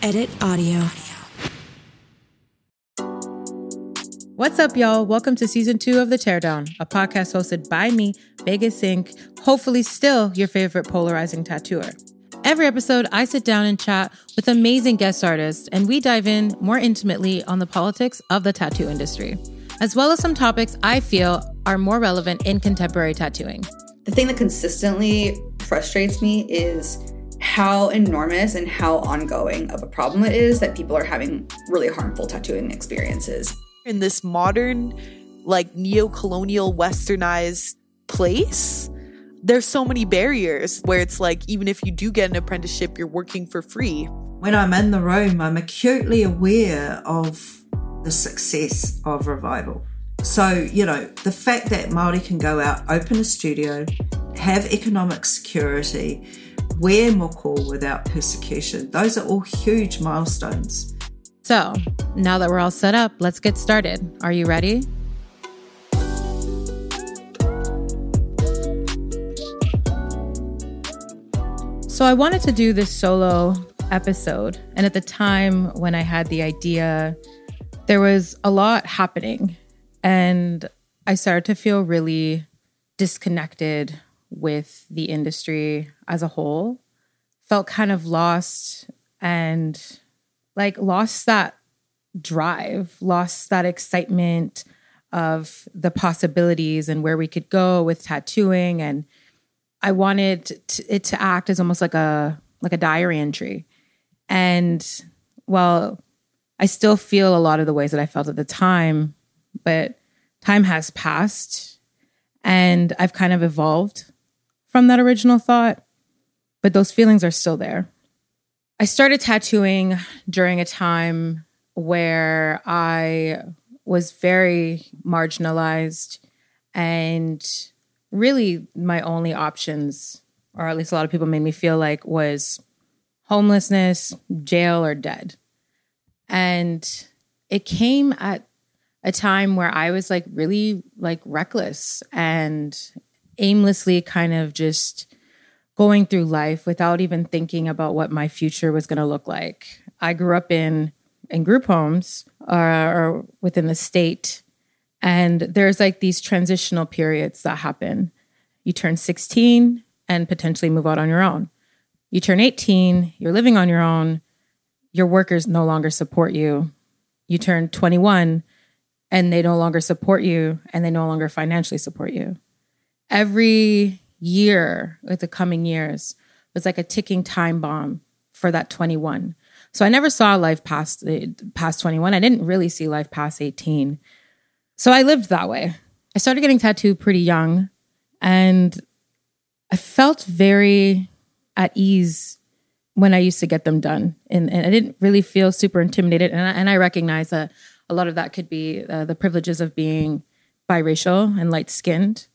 Edit audio. What's up, y'all? Welcome to season two of The Teardown, a podcast hosted by me, Vegas Ink, hopefully still your favorite polarizing tattooer. Every episode, I sit down and chat with amazing guest artists, and we dive in more intimately on the politics of the tattoo industry, as well as some topics I feel are more relevant in contemporary tattooing. The thing that consistently frustrates me is how enormous and how ongoing of a problem it is that people are having really harmful tattooing experiences in this modern, like neo-colonial westernized place, there's so many barriers where it's like even if you do get an apprenticeship, you're working for free. When I'm in the room, I'm acutely aware of the success of revival. So, you know, the fact that Maori can go out, open a studio, have economic security, moko without persecution, those are all huge milestones. So, now that we're all set up, let's get started. Are you ready? So, I wanted to do this solo episode. And at the time when I had the idea, there was a lot happening. And I started to feel really disconnected with the industry as a whole, felt kind of lost and like lost that drive, lost that excitement of the possibilities and where we could go with tattooing and I wanted to, it to act as almost like a like a diary entry. And well, I still feel a lot of the ways that I felt at the time, but time has passed and I've kind of evolved from that original thought, but those feelings are still there. I started tattooing during a time where I was very marginalized and really my only options or at least a lot of people made me feel like was homelessness, jail or dead. And it came at a time where I was like really like reckless and aimlessly kind of just going through life without even thinking about what my future was going to look like. I grew up in in group homes uh, or within the state, and there's like these transitional periods that happen. You turn 16 and potentially move out on your own. You turn 18, you're living on your own. Your workers no longer support you. You turn 21 and they no longer support you and they no longer financially support you. Every year with the coming years was like a ticking time bomb for that 21. So I never saw life past past 21. I didn't really see life past 18. So I lived that way. I started getting tattooed pretty young and I felt very at ease when I used to get them done. And, and I didn't really feel super intimidated. And I, and I recognize that a lot of that could be uh, the privileges of being biracial and light skinned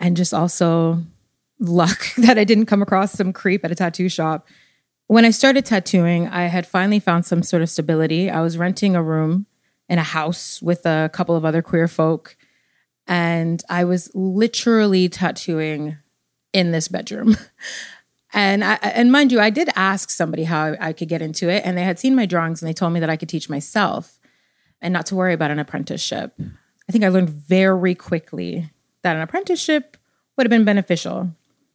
and just also luck that I didn't come across some creep at a tattoo shop. When I started tattooing, I had finally found some sort of stability. I was renting a room in a house with a couple of other queer folk, and I was literally tattooing in this bedroom. And I, and mind you, I did ask somebody how I could get into it, and they had seen my drawings and they told me that I could teach myself and not to worry about an apprenticeship. I think I learned very quickly that an apprenticeship would have been beneficial.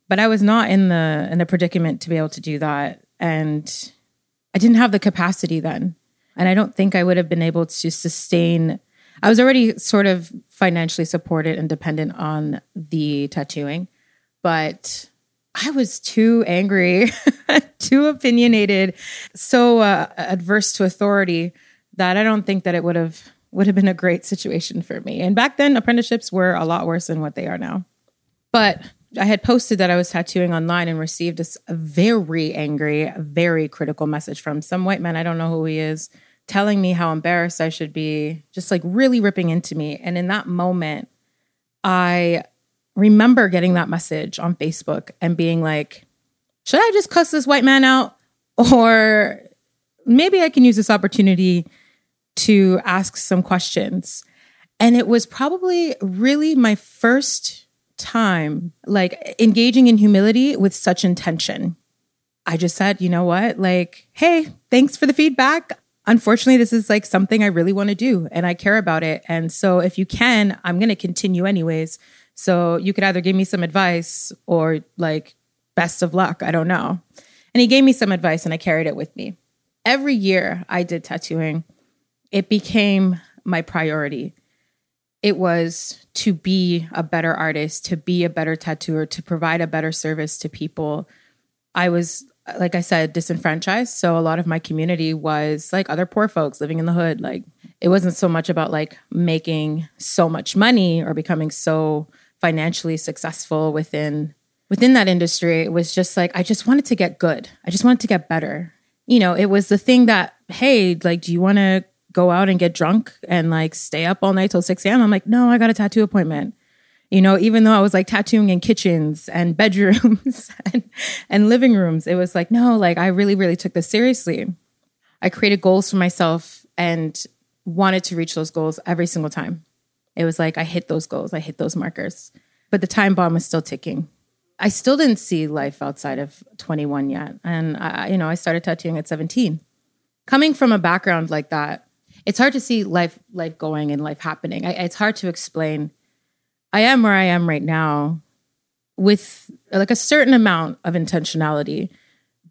But I was not in the in the predicament to be able to do that. And I didn't have the capacity then. And I don't think I would have been able to sustain I was already sort of financially supported and dependent on the tattooing. But I was too angry, too opinionated, so uh, adverse to authority that I don't think that it would have would have been a great situation for me. And back then apprenticeships were a lot worse than what they are now. But I had posted that I was tattooing online and received a very angry, very critical message from some white man. I don't know who he is, telling me how embarrassed I should be, just like really ripping into me. And in that moment, I remember getting that message on Facebook and being like, should I just cuss this white man out? Or maybe I can use this opportunity to ask some questions. And it was probably really my first time like engaging in humility with such intention. I just said, you know what? Like, hey, thanks for the feedback. Unfortunately, this is like something I really want to do and I care about it. And so if you can, I'm going to continue anyways. So you could either give me some advice or like best of luck. I don't know. And he gave me some advice and I carried it with me. Every year I did tattooing, it became my priority. It was to be a better artist, to be a better tattooer, to provide a better service to people. I was like I said, disenfranchised. So a lot of my community was like other poor folks living in the hood. Like it wasn't so much about like making so much money or becoming so financially successful within within that industry. It was just like I just wanted to get good. I just wanted to get better. You know, it was the thing that, hey, like, do you want to go out and get drunk and like stay up all night till 6 a.m.? I'm like, no, I got a tattoo appointment. You know even though i was like tattooing in kitchens and bedrooms and, and living rooms it was like no like i really really took this seriously. I created goals for myself and wanted to reach those goals every single time. It was like i hit those goals i hit those markers. But the time bomb was still ticking. I still didn't see life outside of 21 yet. And i you know i started tattooing at 17 coming from a background like that it's hard to see life life going and life happening I, it's hard to explain I am where I am right now with like a certain amount of intentionality,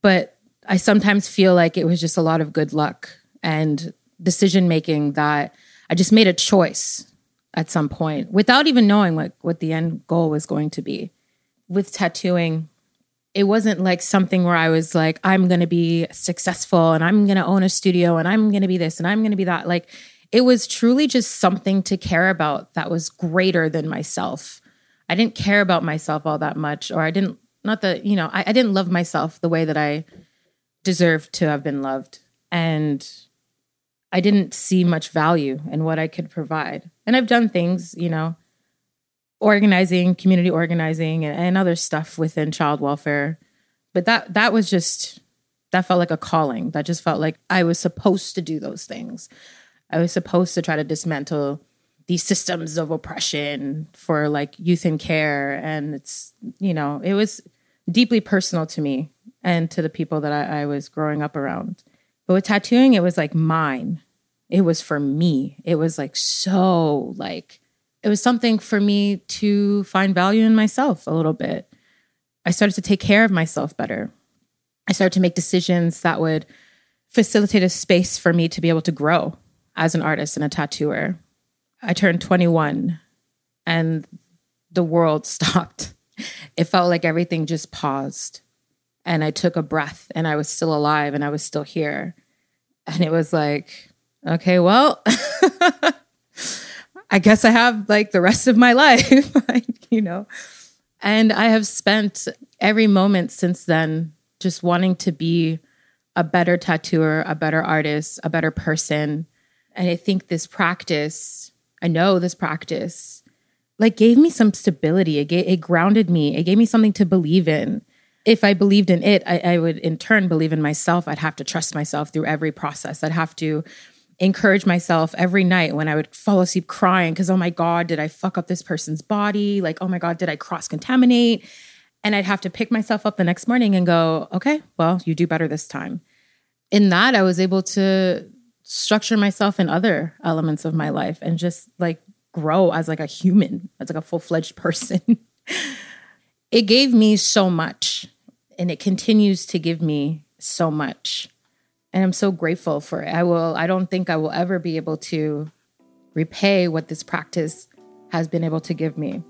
but I sometimes feel like it was just a lot of good luck and decision making that I just made a choice at some point without even knowing what, what the end goal was going to be. With tattooing, it wasn't like something where I was like, I'm going to be successful and I'm going to own a studio and I'm going to be this and I'm going to be that. Like, it was truly just something to care about that was greater than myself. I didn't care about myself all that much, or I didn't, not that, you know, I, I didn't love myself the way that I deserved to have been loved. And I didn't see much value in what I could provide. And I've done things, you know, organizing, community organizing, and, and other stuff within child welfare. But that that was just that felt like a calling. That just felt like I was supposed to do those things. I was supposed to try to dismantle these systems of oppression for like youth and care. And it's, you know, it was deeply personal to me and to the people that I, I was growing up around. But with tattooing, it was like mine. It was for me. It was like so like it was something for me to find value in myself a little bit. I started to take care of myself better. I started to make decisions that would facilitate a space for me to be able to grow as an artist and a tattooer. I turned 21 and the world stopped. It felt like everything just paused. And I took a breath and I was still alive and I was still here. And it was like, okay, well, I guess I have like the rest of my life, you know. And I have spent every moment since then just wanting to be a better tattooer, a better artist, a better person, and I think this practice, I know this practice, like gave me some stability. It, gave, it grounded me. It gave me something to believe in. If I believed in it, I, I would in turn believe in myself. I'd have to trust myself through every process. I'd have to encourage myself every night when I would fall asleep crying because, oh my God, did I fuck up this person's body? Like, oh my God, did I cross contaminate? And I'd have to pick myself up the next morning and go, okay, well, you do better this time. In that, I was able to structure myself in other elements of my life and just like grow as like a human, as like a full-fledged person. it gave me so much and it continues to give me so much. And I'm so grateful for it. I will I don't think I will ever be able to repay what this practice has been able to give me.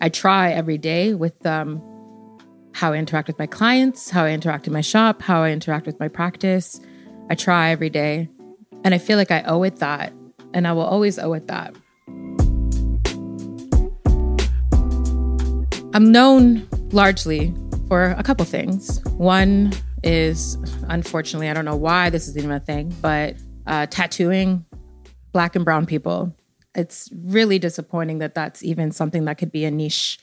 I try every day with um, how I interact with my clients, how I interact in my shop, how I interact with my practice. I try every day and I feel like I owe it that. And I will always owe it that. I'm known largely for a couple things. One is, unfortunately, I don't know why this is even a thing, but uh, tattooing black and brown people. It's really disappointing that that's even something that could be a niche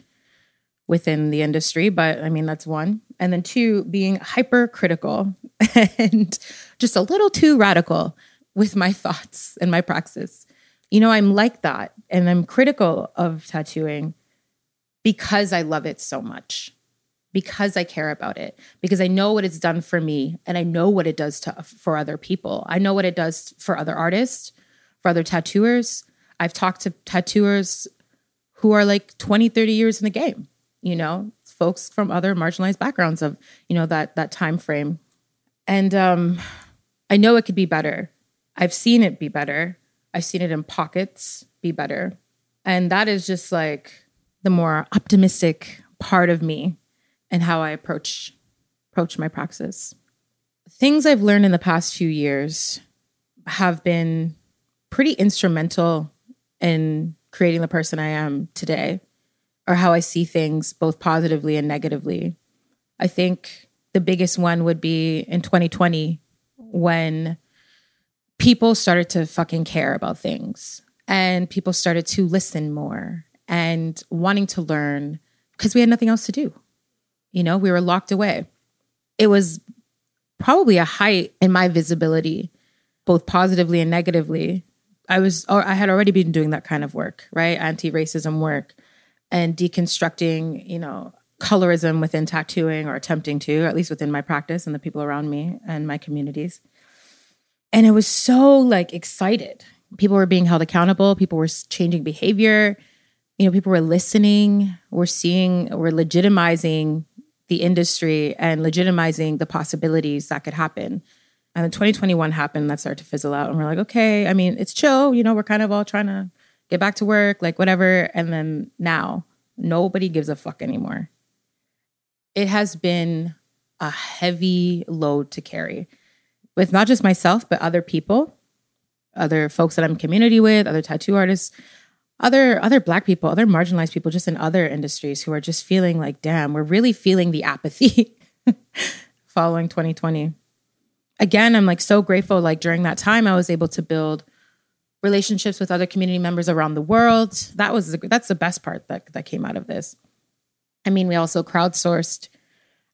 within the industry, but I mean, that's one. And then two, being hypercritical and just a little too radical with my thoughts and my praxis. You know, I'm like that and I'm critical of tattooing because I love it so much. Because I care about it, because I know what it's done for me and I know what it does to for other people. I know what it does for other artists, for other tattooers. I've talked to tattooers who are like 20, 30 years in the game, you know, folks from other marginalized backgrounds of, you know, that that time frame. And um I know it could be better. I've seen it be better. I've seen it in pockets be better. And that is just like the more optimistic part of me and how I approach approach my praxis. Things I've learned in the past few years have been pretty instrumental in creating the person I am today or how I see things both positively and negatively. I think the biggest one would be in 2020 when people started to fucking care about things and people started to listen more and wanting to learn because we had nothing else to do. You know, we were locked away. It was probably a height in my visibility, both positively and negatively. I was, or I had already been doing that kind of work, right? Anti racism work and deconstructing, you know, colorism within tattooing or attempting to, at least within my practice and the people around me and my communities. And it was so like excited. People were being held accountable, people were changing behavior, you know, people were listening, we're seeing, we're legitimizing the industry and legitimizing the possibilities that could happen. And then 2021 happened, that started to fizzle out. And we're like, okay, I mean, it's chill, you know, we're kind of all trying to get back to work, like whatever. And then now, nobody gives a fuck anymore. It has been a heavy load to carry with not just myself, but other people, other folks that I'm community with, other tattoo artists, other other black people, other marginalized people just in other industries who are just feeling like, damn, we're really feeling the apathy following 2020. Again, I'm like so grateful. Like during that time, I was able to build relationships with other community members around the world. That was the, that's the best part that that came out of this. I mean, we also crowdsourced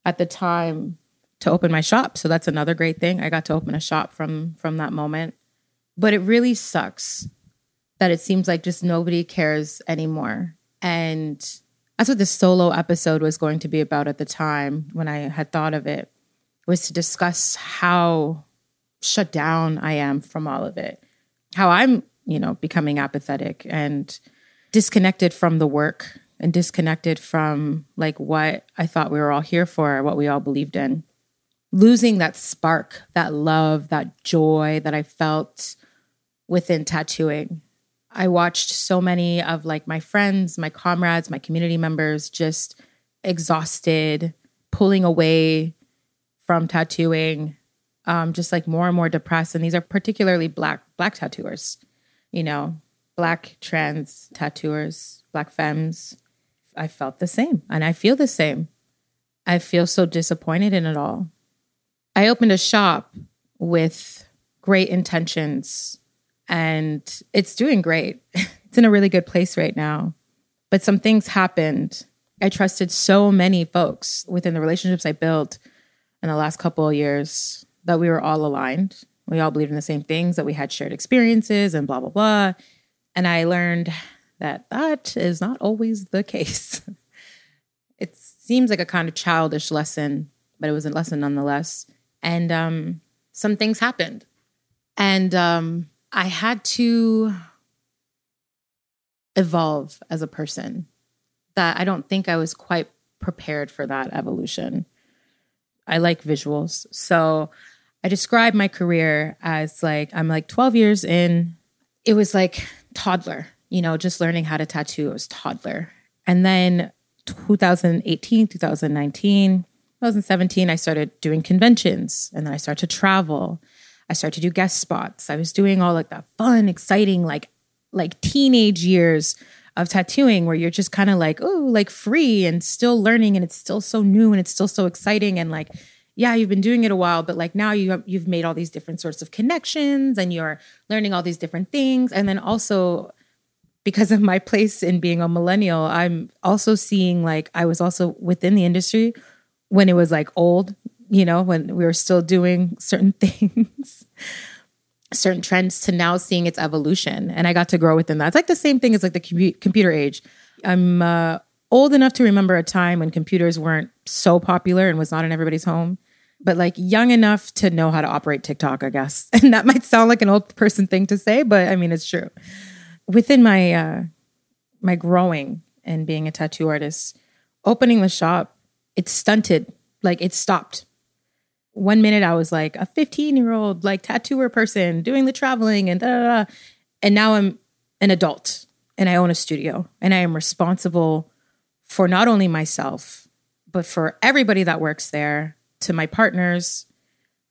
at the time to open my shop, so that's another great thing. I got to open a shop from from that moment. But it really sucks that it seems like just nobody cares anymore. And that's what this solo episode was going to be about at the time when I had thought of it was to discuss how shut down I am from all of it. How I'm, you know, becoming apathetic and disconnected from the work and disconnected from like what I thought we were all here for, what we all believed in. Losing that spark, that love, that joy that I felt within tattooing I watched so many of like my friends, my comrades, my community members just exhausted, pulling away from tattooing, um, just like more and more depressed. And these are particularly black black tattooers, you know, black trans tattooers, black femmes. I felt the same and I feel the same. I feel so disappointed in it all. I opened a shop with great intentions and it's doing great. it's in a really good place right now. But some things happened. I trusted so many folks within the relationships I built in the last couple of years that we were all aligned. We all believed in the same things, that we had shared experiences and blah, blah, blah. And I learned that that is not always the case. it seems like a kind of childish lesson, but it was a lesson nonetheless. And um, some things happened. And um, I had to evolve as a person that I don't think I was quite prepared for that evolution. I like visuals. So I describe my career as like I'm like 12 years in. It was like toddler, you know, just learning how to tattoo. It was toddler. And then 2018, 2019, 2017, I started doing conventions and then I started to travel I started to do guest spots. I was doing all like that fun, exciting, like like teenage years of tattooing where you're just kind of like, oh, like free and still learning and it's still so new and it's still so exciting and like yeah, you've been doing it a while, but like now you have, you've made all these different sorts of connections and you're learning all these different things and then also because of my place in being a millennial, I'm also seeing like I was also within the industry when it was like old you know, when we were still doing certain things, certain trends to now seeing its evolution. And I got to grow within that. It's like the same thing as like the computer age. I'm uh, old enough to remember a time when computers weren't so popular and was not in everybody's home, but like young enough to know how to operate TikTok, I guess. And that might sound like an old person thing to say, but I mean it's true. Within my uh my growing and being a tattoo artist, opening the shop, it stunted, like it stopped. One minute I was like a 15 year old like tattooer person doing the traveling and da, da, da. and now I'm an adult and I own a studio and I am responsible for not only myself, but for everybody that works there, to my partners,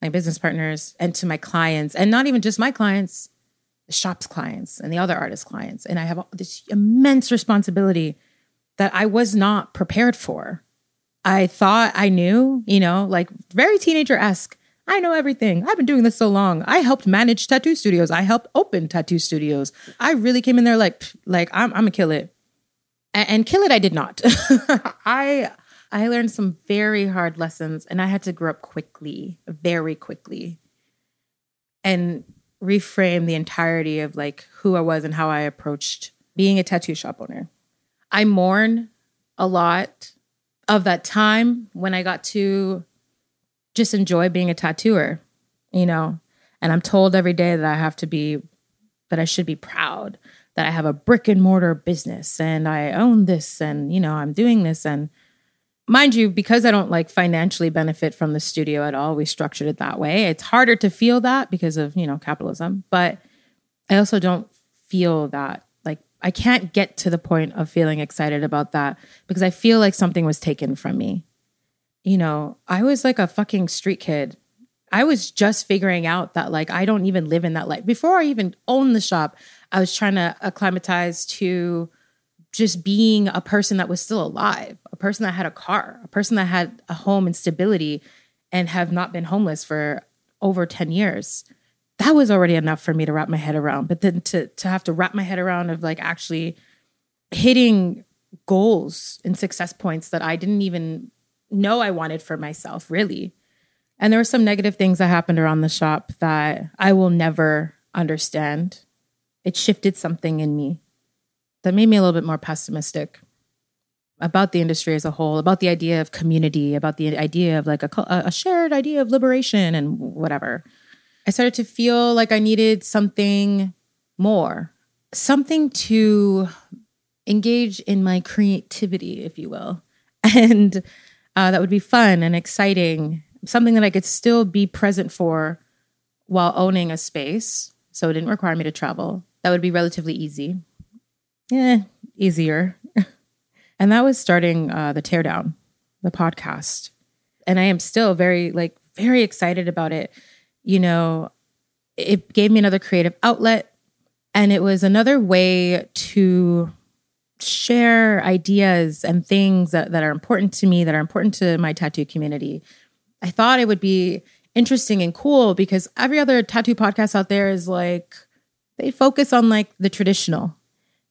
my business partners, and to my clients, and not even just my clients, the shop's clients and the other artist clients. And I have this immense responsibility that I was not prepared for. I thought I knew, you know, like very teenager esque. I know everything. I've been doing this so long. I helped manage tattoo studios. I helped open tattoo studios. I really came in there like, like I'm, I'm gonna kill it, and kill it. I did not. I, I learned some very hard lessons, and I had to grow up quickly, very quickly, and reframe the entirety of like who I was and how I approached being a tattoo shop owner. I mourn a lot of that time when I got to just enjoy being a tattooer, you know. And I'm told every day that I have to be, that I should be proud that I have a brick and mortar business and I own this and, you know, I'm doing this. And mind you, because I don't like financially benefit from the studio at all, we structured it that way. It's harder to feel that because of, you know, capitalism. But I also don't feel that I can't get to the point of feeling excited about that because I feel like something was taken from me you know, I was like a fucking street kid. I was just figuring out that like I don't even live in that life. Before I even owned the shop, I was trying to acclimatize to just being a person that was still alive, a person that had a car, a person that had a home and stability and have not been homeless for over 10 years. That was already enough for me to wrap my head around. But then to to have to wrap my head around of like actually hitting goals and success points that I didn't even know I wanted for myself, really. And there were some negative things that happened around the shop that I will never understand. It shifted something in me that made me a little bit more pessimistic about the industry as a whole, about the idea of community, about the idea of like a, a shared idea of liberation and whatever. I started to feel like I needed something more, something to engage in my creativity, if you will. And uh, that would be fun and exciting, something that I could still be present for while owning a space. So it didn't require me to travel. That would be relatively easy. Yeah, easier. and that was starting uh, the teardown, the podcast. And I am still very, like, very excited about it. You know, it gave me another creative outlet and it was another way to share ideas and things that, that are important to me, that are important to my tattoo community. I thought it would be interesting and cool because every other tattoo podcast out there is like, they focus on like the traditional.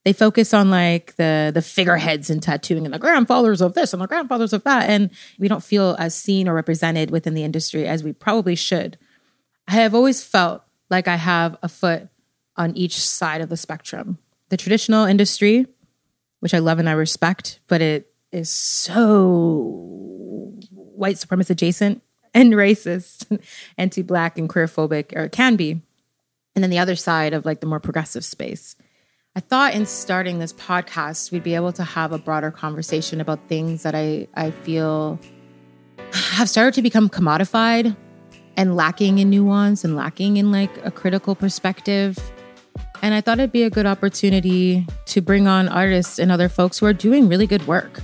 They focus on like the the figureheads in tattooing and the grandfathers of this and the grandfathers of that. And we don't feel as seen or represented within the industry as we probably should. I have always felt like I have a foot on each side of the spectrum. The traditional industry, which I love and I respect, but it is so white supremacist adjacent and racist, anti black and queerphobic, or it can be. And then the other side of like the more progressive space. I thought in starting this podcast, we'd be able to have a broader conversation about things that I, I feel have started to become commodified and lacking in nuance and lacking in like a critical perspective and I thought it'd be a good opportunity to bring on artists and other folks who are doing really good work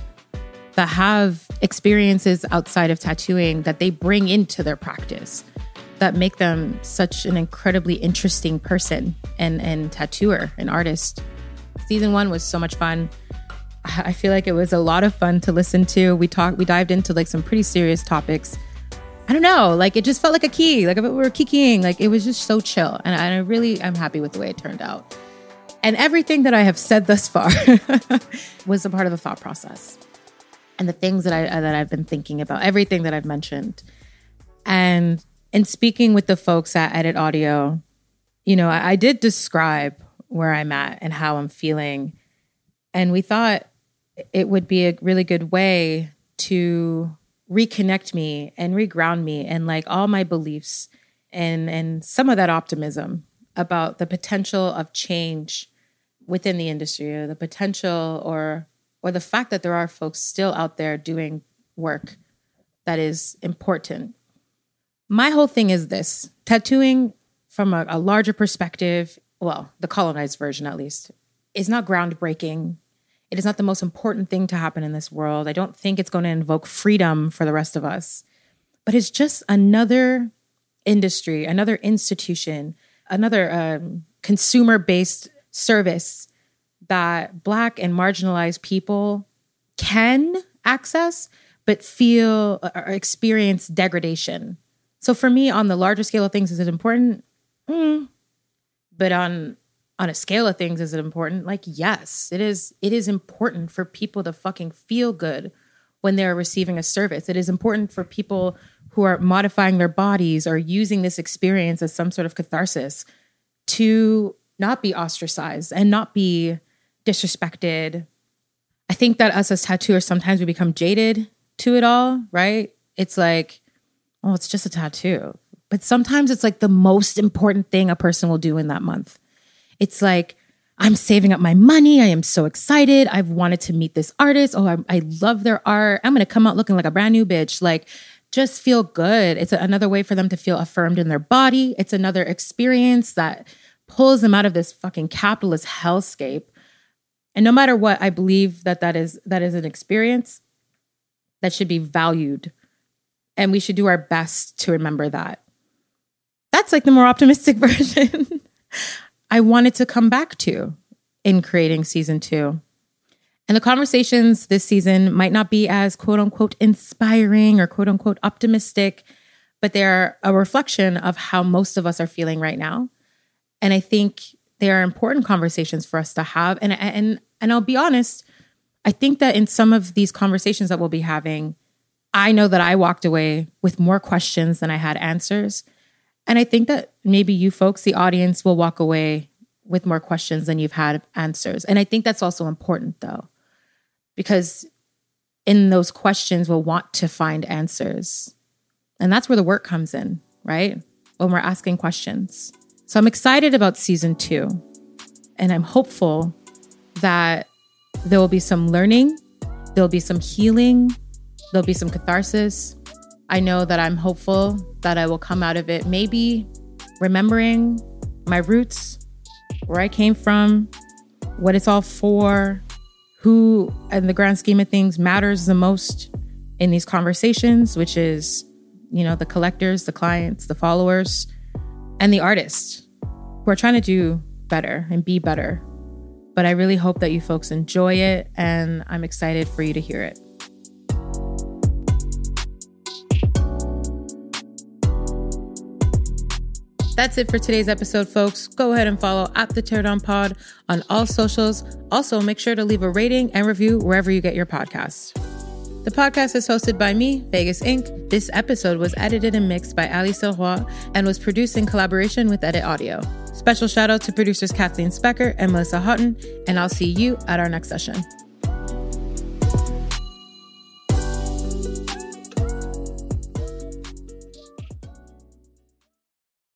that have experiences outside of tattooing that they bring into their practice that make them such an incredibly interesting person and, and tattooer and artist. Season one was so much fun. I feel like it was a lot of fun to listen to. We talked, we dived into like some pretty serious topics I don't know, like it just felt like a key, like if we were kikiing, like it was just so chill. And I really am happy with the way it turned out. And everything that I have said thus far was a part of the thought process and the things that I uh, that I've been thinking about, everything that I've mentioned. And in speaking with the folks at Edit Audio, you know, I, I did describe where I'm at and how I'm feeling. And we thought it would be a really good way to reconnect me and reground me and like all my beliefs and and some of that optimism about the potential of change within the industry or the potential or or the fact that there are folks still out there doing work that is important. My whole thing is this tattooing from a, a larger perspective, well, the colonized version at least, is not groundbreaking. It is not the most important thing to happen in this world. I don't think it's going to invoke freedom for the rest of us, but it's just another industry, another institution, another um, consumer based service that Black and marginalized people can access, but feel or experience degradation. So for me, on the larger scale of things, is it important? Mm. But on on a scale of things, is it important? Like, yes, it is. It is important for people to fucking feel good when they're receiving a service. It is important for people who are modifying their bodies or using this experience as some sort of catharsis to not be ostracized and not be disrespected. I think that us as tattooers sometimes we become jaded to it all, right? It's like, oh, it's just a tattoo. But sometimes it's like the most important thing a person will do in that month. It's like, I'm saving up my money. I am so excited. I've wanted to meet this artist. Oh, I, I love their art. I'm going to come out looking like a brand new bitch. Like, just feel good. It's another way for them to feel affirmed in their body. It's another experience that pulls them out of this fucking capitalist hellscape. And no matter what, I believe that that is that is an experience that should be valued, and we should do our best to remember that. That's like the more optimistic version I wanted to come back to in creating season two. And the conversations this season might not be as quote unquote inspiring or quote unquote optimistic, but they're a reflection of how most of us are feeling right now. And I think they are important conversations for us to have. And and and I'll be honest, I think that in some of these conversations that we'll be having, I know that I walked away with more questions than I had answers. And I think that maybe you folks, the audience, will walk away with more questions than you've had answers. And I think that's also important though, because in those questions, we'll want to find answers. And that's where the work comes in, right? When we're asking questions. So I'm excited about season two. And I'm hopeful that there will be some learning, there'll be some healing, there'll be some catharsis. I know that I'm hopeful that I will come out of it maybe remembering my roots, where I came from, what it's all for, who, in the grand scheme of things, matters the most in these conversations, which is, you know, the collectors, the clients, the followers, and the artists who are trying to do better and be better. But I really hope that you folks enjoy it, and I'm excited for you to hear it. That's it for today's episode, folks. Go ahead and follow at the Teardown Pod on all socials. Also, make sure to leave a rating and review wherever you get your podcasts. The podcast is hosted by me, Vegas Ink. This episode was edited and mixed by Ali Sirois and was produced in collaboration with Edit Audio. Special shout out to producers Kathleen Speckert and Melissa Houghton, and I'll see you at our next session.